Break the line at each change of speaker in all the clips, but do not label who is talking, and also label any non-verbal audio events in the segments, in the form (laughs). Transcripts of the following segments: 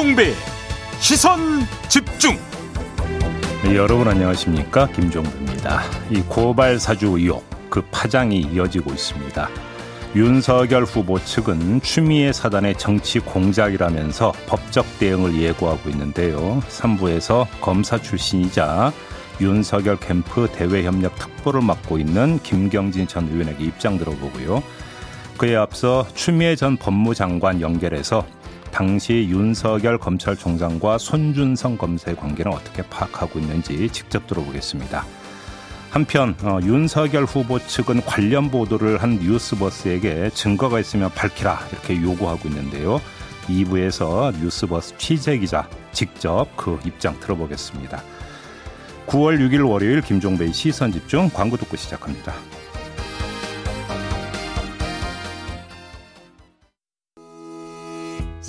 김종배 시선 집중.
네, 여러분 안녕하십니까 김종배입니다. 이 고발 사주 의혹 그 파장이 이어지고 있습니다. 윤석열 후보 측은 추미애 사단의 정치 공작이라면서 법적 대응을 예고하고 있는데요. 3부에서 검사 출신이자 윤석열 캠프 대외협력 특보를 맡고 있는 김경진 전 의원에게 입장 들어보고요. 그에 앞서 추미애 전 법무장관 연결해서 당시 윤석열 검찰총장과 손준성 검사의 관계는 어떻게 파악하고 있는지 직접 들어보겠습니다. 한편 어, 윤석열 후보 측은 관련 보도를 한 뉴스버스에게 증거가 있으면 밝히라 이렇게 요구하고 있는데요. 2부에서 뉴스버스 취재기자 직접 그 입장 들어보겠습니다. 9월 6일 월요일 김종배의 시선집중 광고 듣고 시작합니다.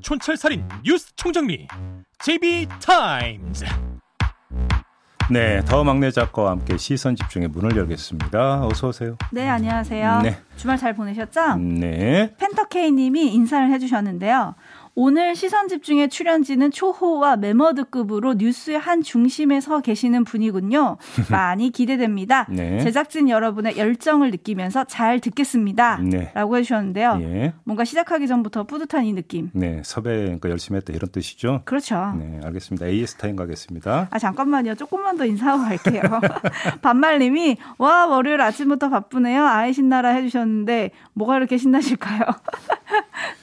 촌철살인 뉴스 총정리 JB타임즈.
네, 더 막내 작가와 함께 시선 집중의 문을 열겠습니다. 어서 오세요.
네, 안녕하세요. 네. 주말 잘 보내셨죠?
네.
펜터케이님이 인사를 해주셨는데요. 오늘 시선 집중의 출연진은 초호와 메머드급으로 뉴스의 한 중심에 서 계시는 분이군요. (laughs) 많이 기대됩니다. 네. 제작진 여러분의 열정을 느끼면서 잘 듣겠습니다. 네. 라고 해주셨는데요. 예. 뭔가 시작하기 전부터 뿌듯한 이 느낌.
네, 섭외 그러니까 열심히 했다 이런 뜻이죠?
그렇죠.
네, 알겠습니다. AS 타임 가겠습니다.
아, 잠깐만요. 조금만 더 인사하고 갈게요. (laughs) 반말님이 와, 월요일 아침부터 바쁘네요. 아이 신나라 해주셨는데 뭐가 이렇게 신나실까요? (laughs)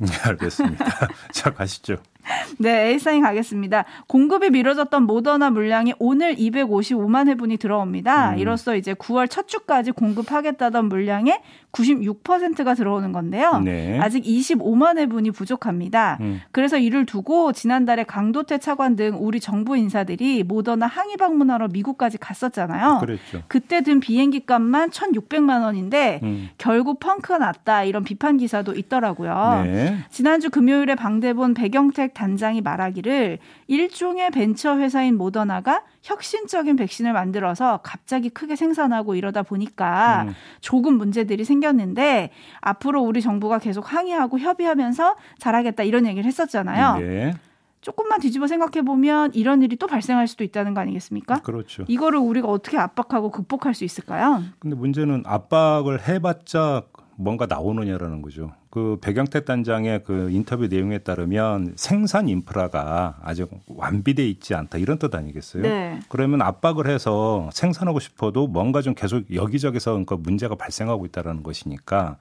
네, 알겠습니다. (laughs) 자, 가시죠. (laughs)
네, A사인 가겠습니다. 공급이 미뤄졌던 모더나 물량이 오늘 255만 회분이 들어옵니다. 음. 이로써 이제 9월 첫 주까지 공급하겠다던 물량의 96%가 들어오는 건데요. 네. 아직 25만 회분이 부족합니다. 음. 그래서 이를 두고 지난달에 강도태 차관 등 우리 정부 인사들이 모더나 항의 방문하러 미국까지 갔었잖아요.
그랬죠.
그때 든 비행기 값만 1,600만 원인데 음. 결국 펑크가 났다 이런 비판 기사도 있더라고요. 네. 지난주 금요일에 방대본 백영택 단장이 말하기를 일종의 벤처 회사인 모더나가 혁신적인 백신을 만들어서 갑자기 크게 생산하고 이러다 보니까 음. 조금 문제들이 생겼는데 앞으로 우리 정부가 계속 항의하고 협의하면서 잘하겠다 이런 얘기를 했었잖아요. 네. 조금만 뒤집어 생각해 보면 이런 일이 또 발생할 수도 있다는 거 아니겠습니까?
그렇죠.
이거를 우리가 어떻게 압박하고 극복할 수 있을까요?
근데 문제는 압박을 해봤자 뭔가 나오느냐라는 거죠. 그 백영택 단장의 그 인터뷰 내용에 따르면 생산 인프라가 아직 완비돼 있지 않다 이런 뜻 아니겠어요? 네. 그러면 압박을 해서 생산하고 싶어도 뭔가 좀 계속 여기저기서 그러니까 문제가 발생하고 있다라는 것이니까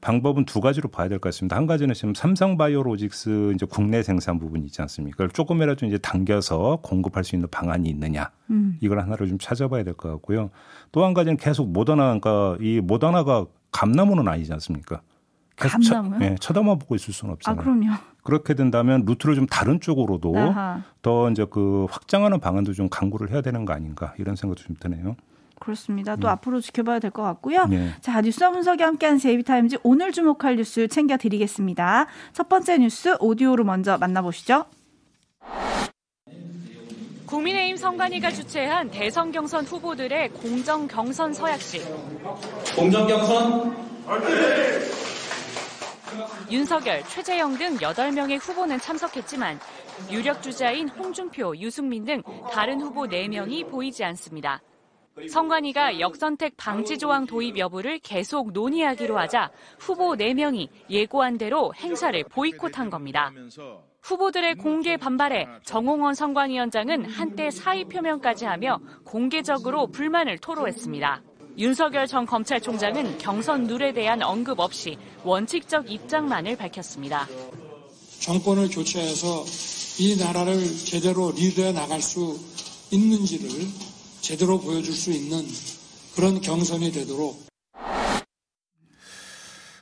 방법은 두 가지로 봐야 될 것 같습니다. 한 가지는 지금 삼성바이오로직스 이제 국내 생산 부분이 있지 않습니까? 조금이라도 이제 당겨서 공급할 수 있는 방안이 있느냐 음. 이걸 하나를 좀 찾아봐야 될 것 같고요. 또 한 가지는 계속 모더나 그러니까 이 모더나가 감나무는 아니지 않습니까?
계속 감나무요?
네, 쳐다만 보고 있을 수는 없잖아요.
아, 그럼요.
그렇게 된다면 루트를 좀 다른 쪽으로도 아하. 더 이제 그 확장하는 방안도 좀 강구를 해야 되는 거 아닌가 이런 생각도 좀 드네요.
그렇습니다. 또 음. 앞으로 지켜봐야 될 것 같고요. 네. 자, 뉴스 분석이 함께한 제이비타임즈 오늘 주목할 뉴스 챙겨드리겠습니다. 첫 번째 뉴스 오디오로 먼저 만나보시죠.
국민의힘 선관위가 주최한 대선 경선 후보들의 공정 경선 서약식.
공정 경선
윤석열, 최재형 등 8명의 후보는 참석했지만 유력 주자인 홍준표, 유승민 등 다른 후보 4명이 보이지 않습니다. 선관위가 역선택 방지 조항 도입 여부를 계속 논의하기로 하자 후보 4명이 예고한 대로 행사를 보이콧한 겁니다. 후보들의 공개 반발에 정홍원 선관위원장은 한때 사의 표명까지 하며 공개적으로 불만을 토로했습니다. 윤석열 전 검찰총장은 경선 룰에 대한 언급 없이 원칙적 입장만을 밝혔습니다.
정권을 교체해서 이 나라를 제대로 리드해 나갈 수 있는지를 제대로 보여줄 수 있는 그런 경선이 되도록.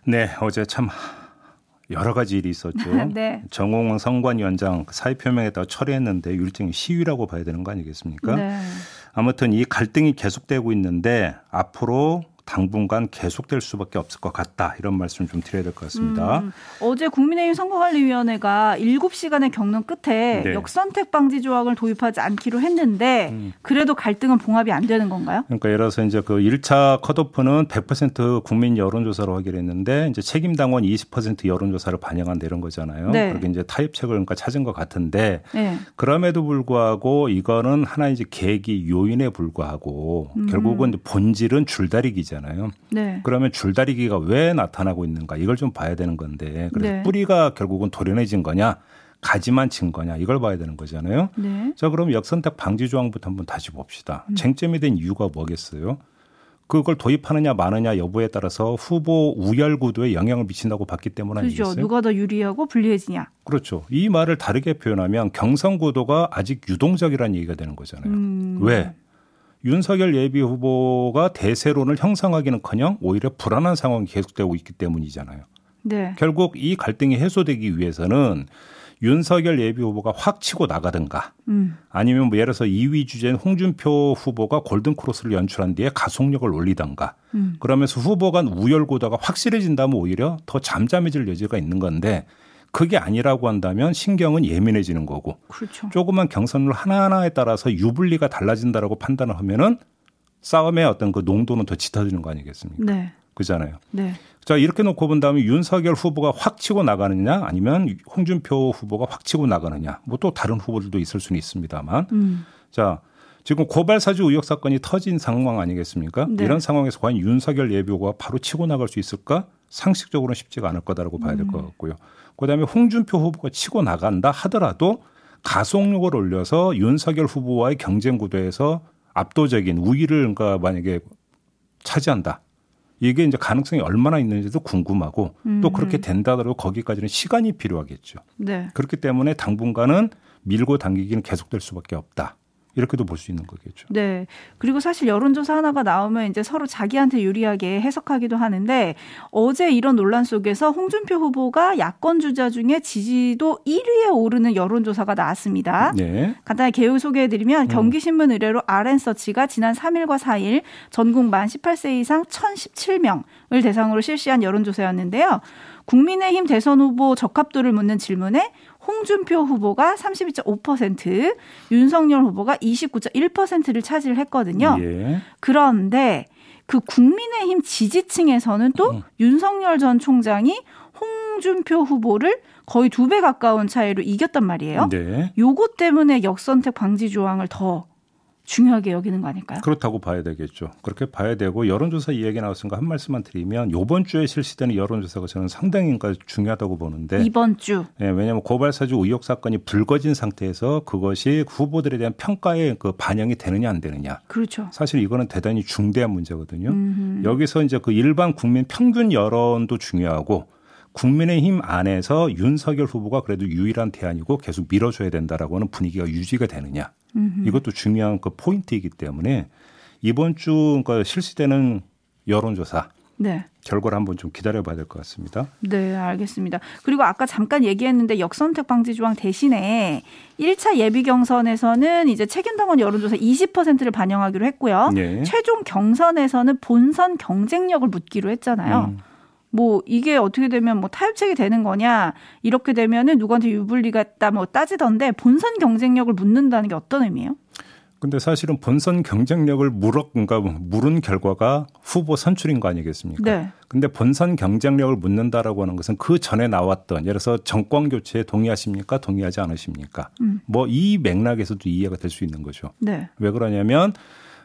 네, 어제 참 여러 가지 일이 있었죠. (laughs) 네. 정홍원 선관위원장 사의 표명에다가 철회했는데 일종의 시위라고 봐야 되는 거 아니겠습니까? 네. 아무튼 이 갈등이 계속되고 있는데 앞으로 당분간 계속될 수밖에 없을 것 같다. 이런 말씀 좀 드려야 될 것 같습니다. 음,
어제 국민의힘 선거관리위원회가 7시간의 경론 끝에 네. 역선택 방지 조항을 도입하지 않기로 했는데 음. 그래도 갈등은 봉합이 안 되는 건가요?
그러니까 예를 들어서 이제 그 1차 컷오프는 100% 국민 여론조사로 하기로 했는데 이제 책임 당원 20% 여론조사를 반영한다 이런 거잖아요. 네. 그렇게 이제 타협책을 그러니까 찾은 것 같은데 네. 그럼에도 불구하고 이거는 하나 이제 계기 요인에 불과하고 음. 결국은 본질은 줄다리기죠. 있잖아요. 네. 그러면 줄다리기가 왜 나타나고 있는가 이걸 좀 봐야 되는 건데 그래서 네. 뿌리가 결국은 도련해진 거냐 가지만 친 거냐 이걸 봐야 되는 거잖아요. 네. 자 그럼 역선택 방지 조항부터 한번 다시 봅시다. 음. 쟁점이 된 이유가 뭐겠어요? 그걸 도입하느냐 마느냐 여부에 따라서 후보 우열 구도에 영향을 미친다고 봤기 때문
그렇죠.
아니겠어요?
누가 더 유리하고 불리해지냐.
그렇죠. 이 말을 다르게 표현하면 경선 구도가 아직 유동적이라는 얘기가 되는 거잖아요. 음. 왜? 윤석열 예비 후보가 대세론을 형성하기는커녕 오히려 불안한 상황이 계속되고 있기 때문이잖아요. 네. 결국 이 갈등이 해소되기 위해서는 윤석열 예비 후보가 확 치고 나가든가 음. 아니면 뭐 예를 들어서 2위 주제인 홍준표 후보가 골든 크로스를 연출한 뒤에 가속력을 올리던가 음. 그러면서 후보 간 우열고도가 확실해진다면 오히려 더 잠잠해질 여지가 있는 건데 그게 아니라고 한다면 신경은 예민해지는 거고 그렇죠. 조그만 경선을 하나하나에 따라서 유불리가 달라진다라고 판단을 하면은 싸움의 어떤 그 농도는 더 짙어지는 거 아니겠습니까? 네. 그잖아요. 네. 자 이렇게 놓고 본 다음에 윤석열 후보가 확 치고 나가느냐 아니면 홍준표 후보가 확 치고 나가느냐 뭐 또 다른 후보들도 있을 수는 있습니다만 음. 자 지금 고발 사주 의혹 사건이 터진 상황 아니겠습니까? 네. 이런 상황에서 과연 윤석열 예비 후보가 바로 치고 나갈 수 있을까? 상식적으로는 쉽지가 않을 거다라고 봐야 될것 음. 같고요. 그다음에 홍준표 후보가 치고 나간다 하더라도 가속력을 올려서 윤석열 후보와의 경쟁 구도에서 압도적인 우위를 그러니까 만약에 차지한다. 이게 이제 가능성이 얼마나 있는지도 궁금하고 음. 또 그렇게 된다더라도 거기까지는 시간이 필요하겠죠. 네. 그렇기 때문에 당분간은 밀고 당기기는 계속될 수밖에 없다. 이렇게도 볼 수 있는 거겠죠.
네. 그리고 사실 여론조사 하나가 나오면 이제 서로 자기한테 유리하게 해석하기도 하는데 어제 이런 논란 속에서 홍준표 후보가 야권 주자 중에 지지도 1위에 오르는 여론조사가 나왔습니다. 네. 간단히 개요 소개해드리면 음. 경기신문 의뢰로 RN서치가 지난 3일과 4일 전국 만 18세 이상 1,017명을 대상으로 실시한 여론조사였는데요. 국민의힘 대선 후보 적합도를 묻는 질문에 홍준표 후보가 32.5%, 윤석열 후보가 29.1%를 차지를 했거든요. 예. 그런데 그 국민의힘 지지층에서는 또 음. 윤석열 전 총장이 홍준표 후보를 거의 두 배 가까운 차이로 이겼단 말이에요. 네. 요것 때문에 역선택 방지 조항을 더 중요하게 여기는 거 아닐까요?
그렇다고 봐야 되겠죠. 그렇게 봐야 되고 여론조사 이야기 나왔으니까 한 말씀만 드리면 이번 주에 실시되는 여론조사가 저는 상당히 중요하다고 보는데
이번 주.
네, 왜냐하면 고발사주 의혹 사건이 불거진 상태에서 그것이 후보들에 대한 평가에 그 반영이 되느냐 안 되느냐.
그렇죠.
사실 이거는 대단히 중대한 문제거든요. 음흠. 여기서 이제 그 일반 국민 평균 여론도 중요하고 국민의힘 안에서 윤석열 후보가 그래도 유일한 대안이고 계속 밀어줘야 된다라고 하는 분위기가 유지가 되느냐. 음흠. 이것도 중요한 그 포인트이기 때문에 이번 주 그러니까 실시되는 여론조사 네. 결과를 한번 좀 기다려봐야 될 것 같습니다.
네, 알겠습니다. 그리고 아까 잠깐 얘기했는데 역선택 방지 조항 대신에 1차 예비 경선에서는 이제 책임당원 여론조사 20%를 반영하기로 했고요. 네. 최종 경선에서는 본선 경쟁력을 묻기로 했잖아요. 음. 뭐 이게 어떻게 되면 뭐 타협책이 되는 거냐 이렇게 되면은 누구한테 유불리가 있다 뭐 따지던데 본선 경쟁력을 묻는다는 게 어떤 의미예요?
근데 사실은 본선 경쟁력을 물어 그러니까 물은 결과가 후보 선출인 거 아니겠습니까? 네. 근데 본선 경쟁력을 묻는다라고 하는 것은 그 전에 나왔던 예를 들어서 정권 교체에 동의하십니까? 동의하지 않으십니까? 음. 뭐이 맥락에서도 이해가 될 수 있는 거죠. 네. 왜 그러냐면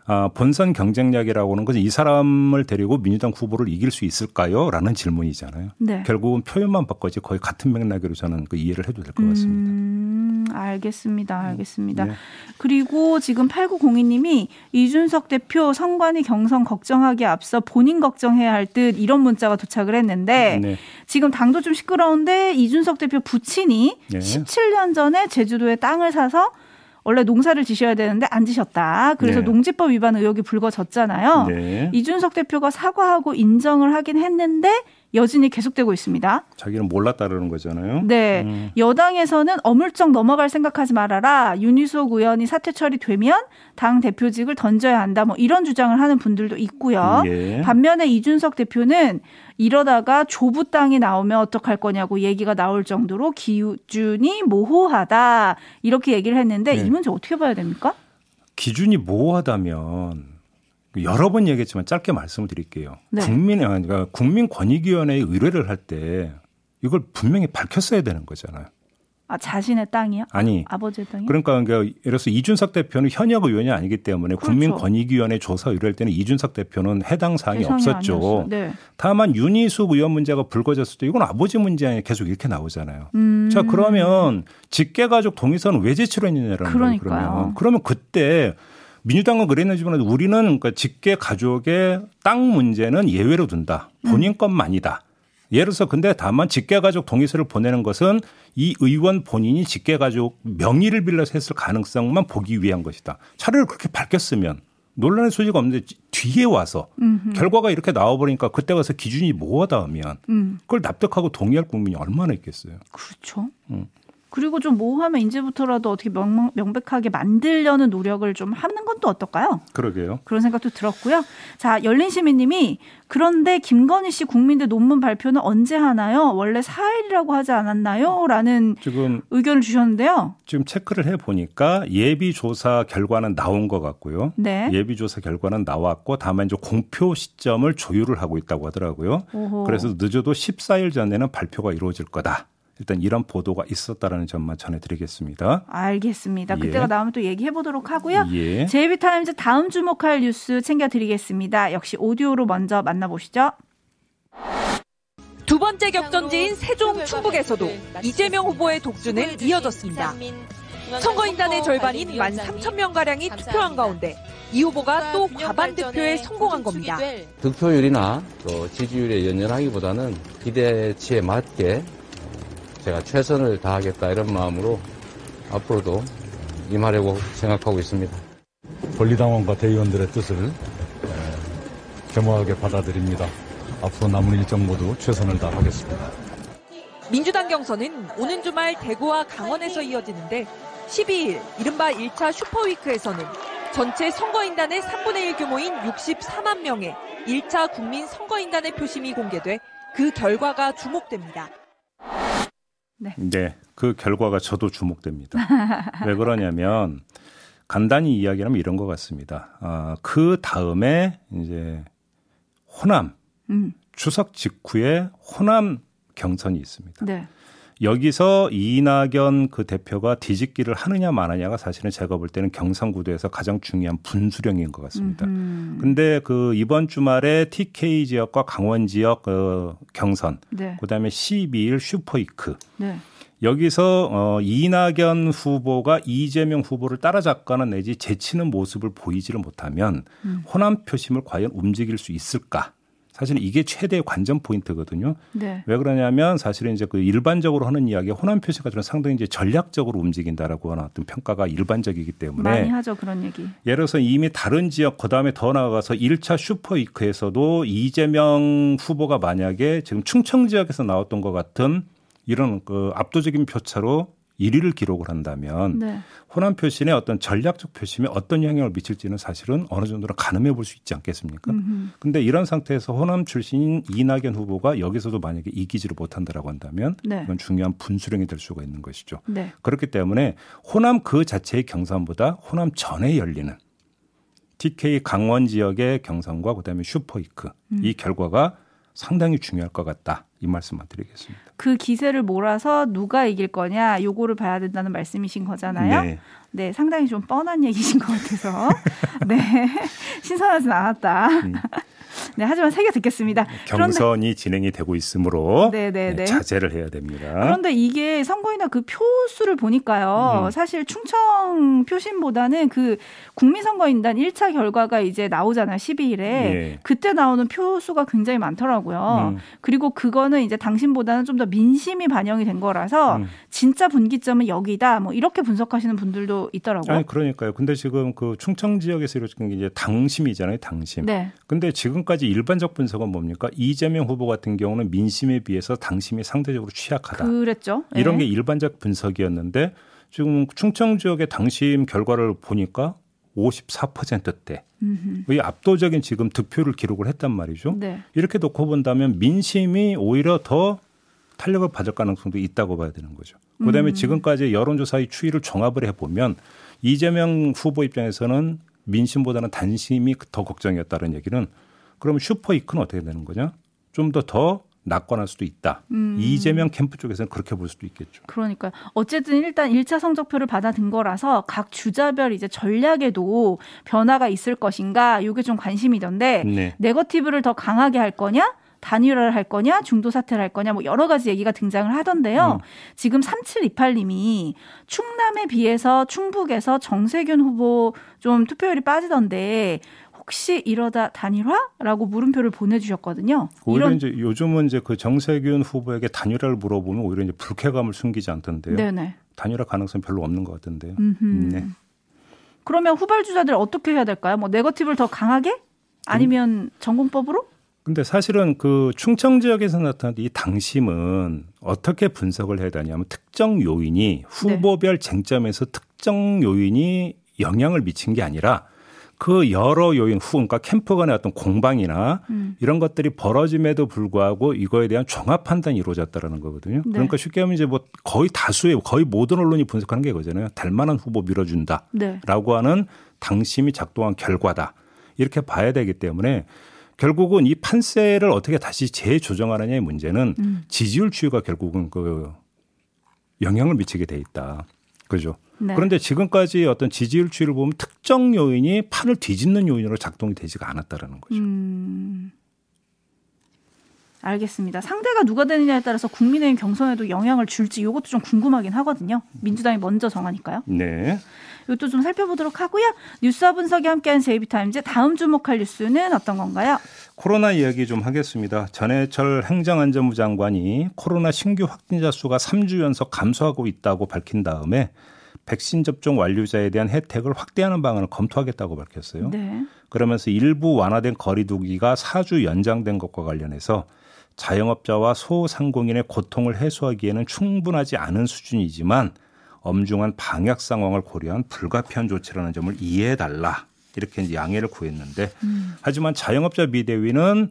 아, 본선 경쟁력이라고 하는 것은 이 사람을 데리고 민주당 후보를 이길 수 있을까요? 라는 질문이잖아요. 네. 결국은 표현만 바꿔지 거의 같은 맥락으로 저는 그 이해를 해도 될 것 같습니다.
음, 알겠습니다. 알겠습니다. 네. 그리고 지금 8902님이 이준석 대표 선관위 경선 걱정하기 앞서 본인 걱정해야 할 듯 이런 문자가 도착을 했는데 네. 지금 당도 좀 시끄러운데 이준석 대표 부친이 17년 전에 제주도에 땅을 사서 원래 농사를 지셔야 되는데 안 지셨다. 그래서 네. 농지법 위반 의혹이 불거졌잖아요. 네. 이준석 대표가 사과하고 인정을 하긴 했는데 여진이 계속되고 있습니다.
자기는 몰랐다라는 거잖아요.
네. 음. 여당에서는 어물쩍 넘어갈 생각하지 말아라. 윤희숙 의원이 사퇴 처리되면 당 대표직을 던져야 한다. 뭐 이런 주장을 하는 분들도 있고요. 예. 반면에 이준석 대표는 이러다가 조부 땅이 나오면 어떡할 거냐고 얘기가 나올 정도로 기준이 모호하다. 이렇게 얘기를 했는데 네. 이 문제 어떻게 봐야 됩니까?
기준이 모호하다면 여러 번 얘기했지만 짧게 말씀을 드릴게요. 네. 국민 그러니까 국민권익위원회에 의뢰를 할 때 이걸 분명히 밝혔어야 되는 거잖아요.
아 자신의 땅이요?
아니
아버지의 땅이
그러니까, 그러니까 예를 들어서 이준석 대표는 현역 의원이 아니기 때문에 그렇죠. 국민권익위원회 조사 의뢰할 때는 이준석 대표는 해당 사항이 없었죠. 네. 다만 윤희숙 의원 문제가 불거졌을 때 이건 아버지 문제 아니냐 계속 이렇게 나오잖아요. 음. 자 그러면 직계가족 동의서는 왜 제출을 했느냐라는 거예요. 그러면 그러면 그때 민주당은 그랬는지만 우리는 그러니까 직계 가족의 땅 문제는 예외로 둔다. 본인 것만이다. 예를 들어서 근데 다만 직계가족 동의서를 보내는 것은 이 의원 본인이 직계가족 명의를 빌려서 했을 가능성만 보기 위한 것이다. 차라리 그렇게 밝혔으면 논란의 소지가 없는데 뒤에 와서 음흠. 결과가 이렇게 나와버리니까 그때 가서 기준이 모호하다 하면 음. 그걸 납득하고 동의할 국민이 얼마나 있겠어요.
그렇죠. 음. 그리고 좀 모호하면 이제부터라도 어떻게 명, 명백하게 만들려는 노력을 좀 하는 건 또 어떨까요?
그러게요.
그런 생각도 들었고요. 자, 열린 시민님이 그런데 김건희 씨 국민대 논문 발표는 언제 하나요? 원래 4일이라고 하지 않았나요? 라는 지금 의견을 주셨는데요.
지금 체크를 해 보니까 예비 조사 결과는 나온 것 같고요. 네. 예비 조사 결과는 나왔고 다만 이제 공표 시점을 조율을 하고 있다고 하더라고요. 오호. 그래서 늦어도 14일 전에는 발표가 이루어질 거다. 일단 이런 보도가 있었다라는 점만 전해드리겠습니다.
알겠습니다. 예. 그때가 나오면 또 얘기해 보도록 하고요. 예. 제이비타임즈 다음 주목할 뉴스 챙겨드리겠습니다. 역시 오디오로 먼저 만나보시죠.
두 번째 격전지인 세종 충북에서도 이재명 후보의 독주는 이어졌습니다. 선거인단의 절반인 1 3 0명가량이 투표한 가운데 이 후보가 또 과반 득표에 성공한 겁니다.
득표율이나 또 지지율에 연연하기보다는 기대치에 맞게 제가 최선을 다하겠다 이런 마음으로 앞으로도 임하려고 생각하고 있습니다.
권리당원과 대의원들의 뜻을 겸허하게 받아들입니다. 앞으로 남은 일정 모두 최선을 다하겠습니다.
민주당 경선은 오는 주말 대구와 강원에서 이어지는데 12일 이른바 1차 슈퍼위크에서는 전체 선거인단의 3분의 1 규모인 64만 명의 1차 국민 선거인단의 표심이 공개돼 그 결과가 주목됩니다.
네. 네. 그 결과가 저도 주목됩니다. 왜 그러냐면 간단히 이야기하면 이런 것 같습니다. 아, 그 다음에 이제 호남 음. 추석 직후에 호남 경선이 있습니다. 네. 여기서 이낙연 그 대표가 뒤집기를 하느냐 마느냐가 사실은 제가 볼 때는 경상구도에서 가장 중요한 분수령인 것 같습니다. 음 근데 그 이번 주말에 TK 지역과 강원 지역 그 경선, 네. 그다음에 12일 슈퍼이크. 네. 여기서 어 이낙연 후보가 이재명 후보를 따라잡거나 내지 제치는 모습을 보이지를 못하면 음. 호남 표심을 과연 움직일 수 있을까? 사실은 이게 최대의 관전 포인트거든요. 네. 왜 그러냐면 사실은 이제 그 일반적으로 하는 이야기 호남 표시가 저는 상당히 이제 전략적으로 움직인다라고 하는 어떤 평가가 일반적이기 때문에
많이 하죠 그런 얘기.
예를 들어서 이미 다른 지역 그다음에 더 나아가서 1차 슈퍼위크에서도 이재명 후보가 만약에 지금 충청 지역에서 나왔던 것 같은 이런 그 압도적인 표차로 1위를 기록을 한다면 네. 호남 표심의 어떤 전략적 표심에 어떤 영향을 미칠지는 사실은 어느 정도로 가늠해 볼 수 있지 않겠습니까? 그런데 이런 상태에서 호남 출신인 이낙연 후보가 여기서도 만약에 이기지를 못한다라고 한다면 네. 이건 중요한 분수령이 될 수가 있는 것이죠. 네. 그렇기 때문에 호남 그 자체의 경선보다 호남 전에 열리는 TK 강원 지역의 경선과 그다음에 슈퍼이크 음. 이 결과가 상당히 중요할 것 같다. 이 말씀만 드리겠습니다.
그 기세를 몰아서 누가 이길 거냐 요거를 봐야 된다는 말씀이신 거잖아요. 네. 네, 상당히 좀 뻔한 얘기신 것 같아서 (laughs) 네 신선하진 않았다. 음. 네, 하지만 새겨 듣겠습니다.
경선이 그런데, 진행이 되고 있으므로 네, 네, 네. 자제를 해야 됩니다.
그런데 이게 선거인단 그 표수를 보니까요. 음. 사실 충청 표심보다는 그 국민선거인단 1차 결과가 이제 나오잖아요. 12일에. 예. 그때 나오는 표수가 굉장히 많더라고요. 음. 그리고 그거는 이제 당신보다는 좀 더 민심이 반영이 된 거라서 음. 진짜 분기점은 여기다. 뭐 이렇게 분석하시는 분들도 있더라고요.
아니 그러니까요. 근데 지금 그 충청 지역에서 이루어진 게 이제 당심이잖아요. 당심. 네. 근데 지금까지 지금까지 일반적 분석은 뭡니까? 이재명 후보 같은 경우는 민심에 비해서 당심이 상대적으로 취약하다.
그랬죠.
이런 게 예. 일반적 분석이었는데 지금 충청 지역의 당심 결과를 보니까 54%대. 이 압도적인 지금 득표를 기록을 했단 말이죠. 네. 이렇게 놓고 본다면 민심이 오히려 더 탄력을 받을 가능성도 있다고 봐야 되는 거죠. 그다음에 음. 지금까지 여론조사의 추이를 종합을 해보면 이재명 후보 입장에서는 민심보다는 단심이 더 걱정이었다는 얘기는 그러면 슈퍼 이크는 어떻게 되는 거냐? 좀더더 낙관할 수도 있다. 음. 이재명 캠프 쪽에서는 그렇게 볼 수도 있겠죠.
그러니까 어쨌든 일단 1차 성적표를 받아든 거라서 각 주자별 이제 전략에도 변화가 있을 것인가 이게 좀 관심이던데 네. 네거티브를 더 강하게 할 거냐? 단일화를 할 거냐, 중도 사퇴를 할 거냐, 뭐 여러 가지 얘기가 등장을 하던데요. 음. 지금 3728님이 충남에 비해서 충북에서 정세균 후보 좀 투표율이 빠지던데 혹시 이러다 단일화라고 물음표를 보내주셨거든요.
오히려 이런... 이제 요즘은 이제 그 정세균 후보에게 단일화를 물어보면 오히려 이제 불쾌감을 숨기지 않던데요. 네네. 단일화 가능성 별로 없는 것 같은데요. 네.
그러면 후발 주자들 어떻게 해야 될까요? 뭐 네거티브를 더 강하게? 아니면 전공법으로?
근데 사실은 그 충청 지역에서 나타난 이 당심은 어떻게 분석을 해야 되냐면 특정 요인이 후보별 네. 쟁점에서 특정 요인이 영향을 미친 게 아니라 그 여러 요인 후 그러니까 캠프 간의 어떤 공방이나 음. 이런 것들이 벌어짐에도 불구하고 이거에 대한 종합 판단이 이루어졌다라는 거거든요. 네. 그러니까 쉽게 하면 이제 뭐 거의 다수의 거의 모든 언론이 분석하는 게 이거잖아요. 될 만한 후보 밀어준다라고 네. 하는 당심이 작동한 결과다. 이렇게 봐야 되기 때문에 결국은 이 판세를 어떻게 다시 재조정하느냐의 문제는 음. 지지율 추이가 결국은 그 영향을 미치게 돼 있다. 그죠? 네. 그런데 지금까지 어떤 지지율 추이를 보면 특정 요인이 판을 뒤집는 요인으로 작동이 되지가 않았다라는 거죠. 음.
알겠습니다. 상대가 누가 되느냐에 따라서 국민의힘 경선에도 영향을 줄지 이것도 좀 궁금하긴 하거든요. 민주당이 먼저 정하니까요.
네.
이것도 좀 살펴보도록 하고요. 뉴스와 분석이 함께한 제이비타임즈 다음 주목할 뉴스는 어떤 건가요?
코로나 이야기 좀 하겠습니다. 전해철 행정안전부 장관이 코로나 신규 확진자 수가 3주 연속 감소하고 있다고 밝힌 다음에 백신 접종 완료자에 대한 혜택을 확대하는 방안을 검토하겠다고 밝혔어요. 네. 그러면서 일부 완화된 거리두기가 4주 연장된 것과 관련해서 자영업자와 소상공인의 고통을 해소하기에는 충분하지 않은 수준이지만 엄중한 방역 상황을 고려한 불가피한 조치라는 점을 이해해 달라. 이렇게 이제 양해를 구했는데 음. 하지만 자영업자 비대위는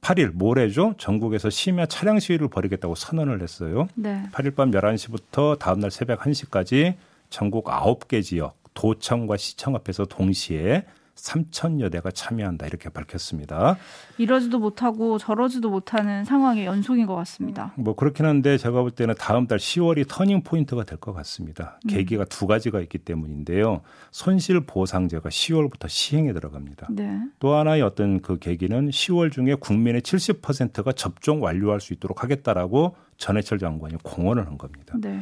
8일 모레죠. 전국에서 심야 차량 시위를 벌이겠다고 선언을 했어요. 네. 8일 밤 11시부터 다음날 새벽 1시까지 전국 9개 지역 도청과 시청 앞에서 동시에 3천여 대가 참여한다 이렇게 밝혔습니다.
이러지도 못하고 저러지도 못하는 상황의 연속인 것 같습니다.
뭐 그렇긴 한데 제가 볼 때는 다음 달 10월이 터닝 포인트가 될 것 같습니다. 음. 계기가 두 가지가 있기 때문인데요. 손실 보상제가 10월부터 시행에 들어갑니다. 네. 또 하나의 어떤 그 계기는 10월 중에 국민의 70%가 접종 완료할 수 있도록 하겠다라고 전해철 장관이 공언을 한 겁니다. 네.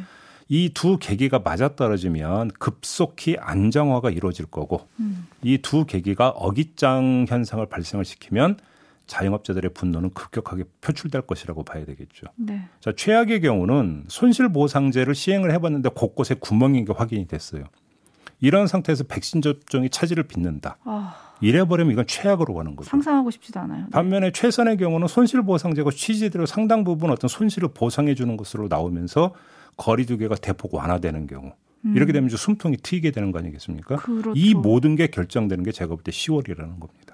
이 두 계기가 맞아떨어지면 급속히 안정화가 이루어질 거고 음. 이두 계기가 어깃장 현상을 발생을 시키면 자영업자들의 분노는 급격하게 표출될 것이라고 봐야 되겠죠. 네. 자, 최악의 경우는 손실보상제를 시행을 해봤는데 곳곳에 구멍인 게 확인이 됐어요. 이런 상태에서 백신 접종이 차질을 빚는다. 아. 이래버리면 이건 최악으로 가는 거죠.
상상하고 싶지도 않아요. 네.
반면에 최선의 경우는 손실보상제가 취지대로 상당 부분 어떤 손실을 보상해 주는 것으로 나오면서 거리두기가 대폭 완화되는 경우 음. 이렇게 되면 숨통이 트이게 되는 거 아니겠습니까? 그렇죠. 이 모든 게 결정되는 게 제가 볼 때 10월이라는 겁니다.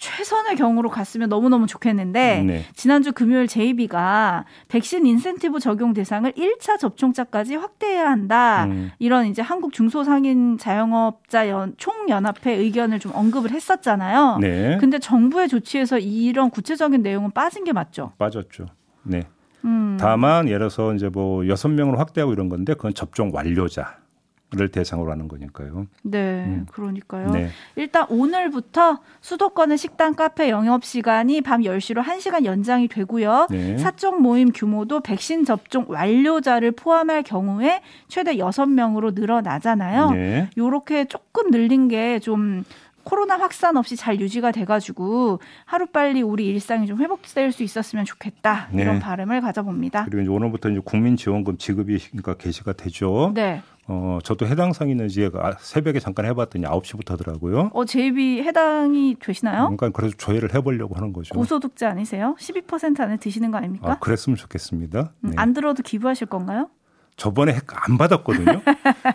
최선의 경우로 갔으면 너무너무 좋겠는데 네. 지난주 금요일 JB가 백신 인센티브 적용 대상을 1차 접종자까지 확대해야 한다. 음. 이런 이제 한국 중소상인 자영업자 연, 총연합회 의견을 좀 언급을 했었잖아요. 네. 근데 정부의 조치에서 이런 구체적인 내용은 빠진 게 맞죠?
빠졌죠. 네. 음. 다만 예를 들어서 이제 뭐 여섯 명으로 확대하고 이런 건데 그건 접종 완료자. 를 대상으로 하는 거니까요.
네, 음. 그러니까요. 네. 일단 오늘부터 수도권의 식당, 카페 영업 시간이 밤 10시로 1시간 연장이 되고요. 네. 사적 모임 규모도 백신 접종 완료자를 포함할 경우에 최대 6명으로 늘어나잖아요. 네. 요렇게 조금 늘린 게좀 코로나 확산 없이 잘 유지가 돼가지고 하루빨리 우리 일상이 좀 회복될 수 있었으면 좋겠다 이런 네. 바람을 가져봅니다.
그리고 이제 오늘부터 이제 국민지원금 지급이 그러니까 개시가 되죠. 네. 어, 저도 해당 상인은 이제 아, 새벽에 잠깐 해봤더니 9시부터 하더라고요.
어, 제입이 해당이 되시나요?
그러니까 그래서 조회를 해보려고 하는 거죠.
고소득자 아니세요? 12% 안에 드시는 거 아닙니까?
아, 그랬으면 좋겠습니다.
음, 네. 안 들어도 기부하실 건가요?
저번에 안 받았거든요.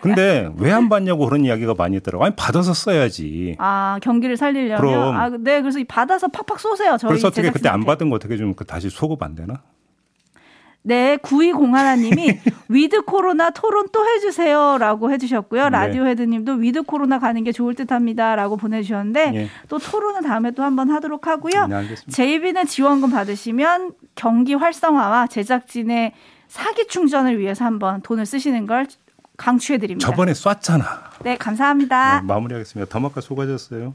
근데 왜 안 받냐고 그런 이야기가 많이 있더라고요. 아니 받아서 써야지.
아 경기를 살리려면. 그럼. 아, 네 그래서 받아서 팍팍 쏘세요. 저희
그래서 어떻게 그때 안 받은 거 어떻게 좀 그 다시 소급 안 되나?
네, 9201님이 (laughs) 위드 코로나 토론 또 해주세요 라고 해주셨고요. 네. 라디오 헤드님도 위드 코로나 가는 게 좋을 듯 합니다 라고 보내주셨는데 네. 또 토론은 다음에 또 한번 하도록 하고요. 네, 제이비는 지원금 받으시면 경기 활성화와 제작진의 사기 충전을 위해서 한번 돈을 쓰시는 걸 강추해드립니다.
저번에 쐈잖아.
네, 감사합니다.
네, 마무리하겠습니다. 더마카 수고하셨어요.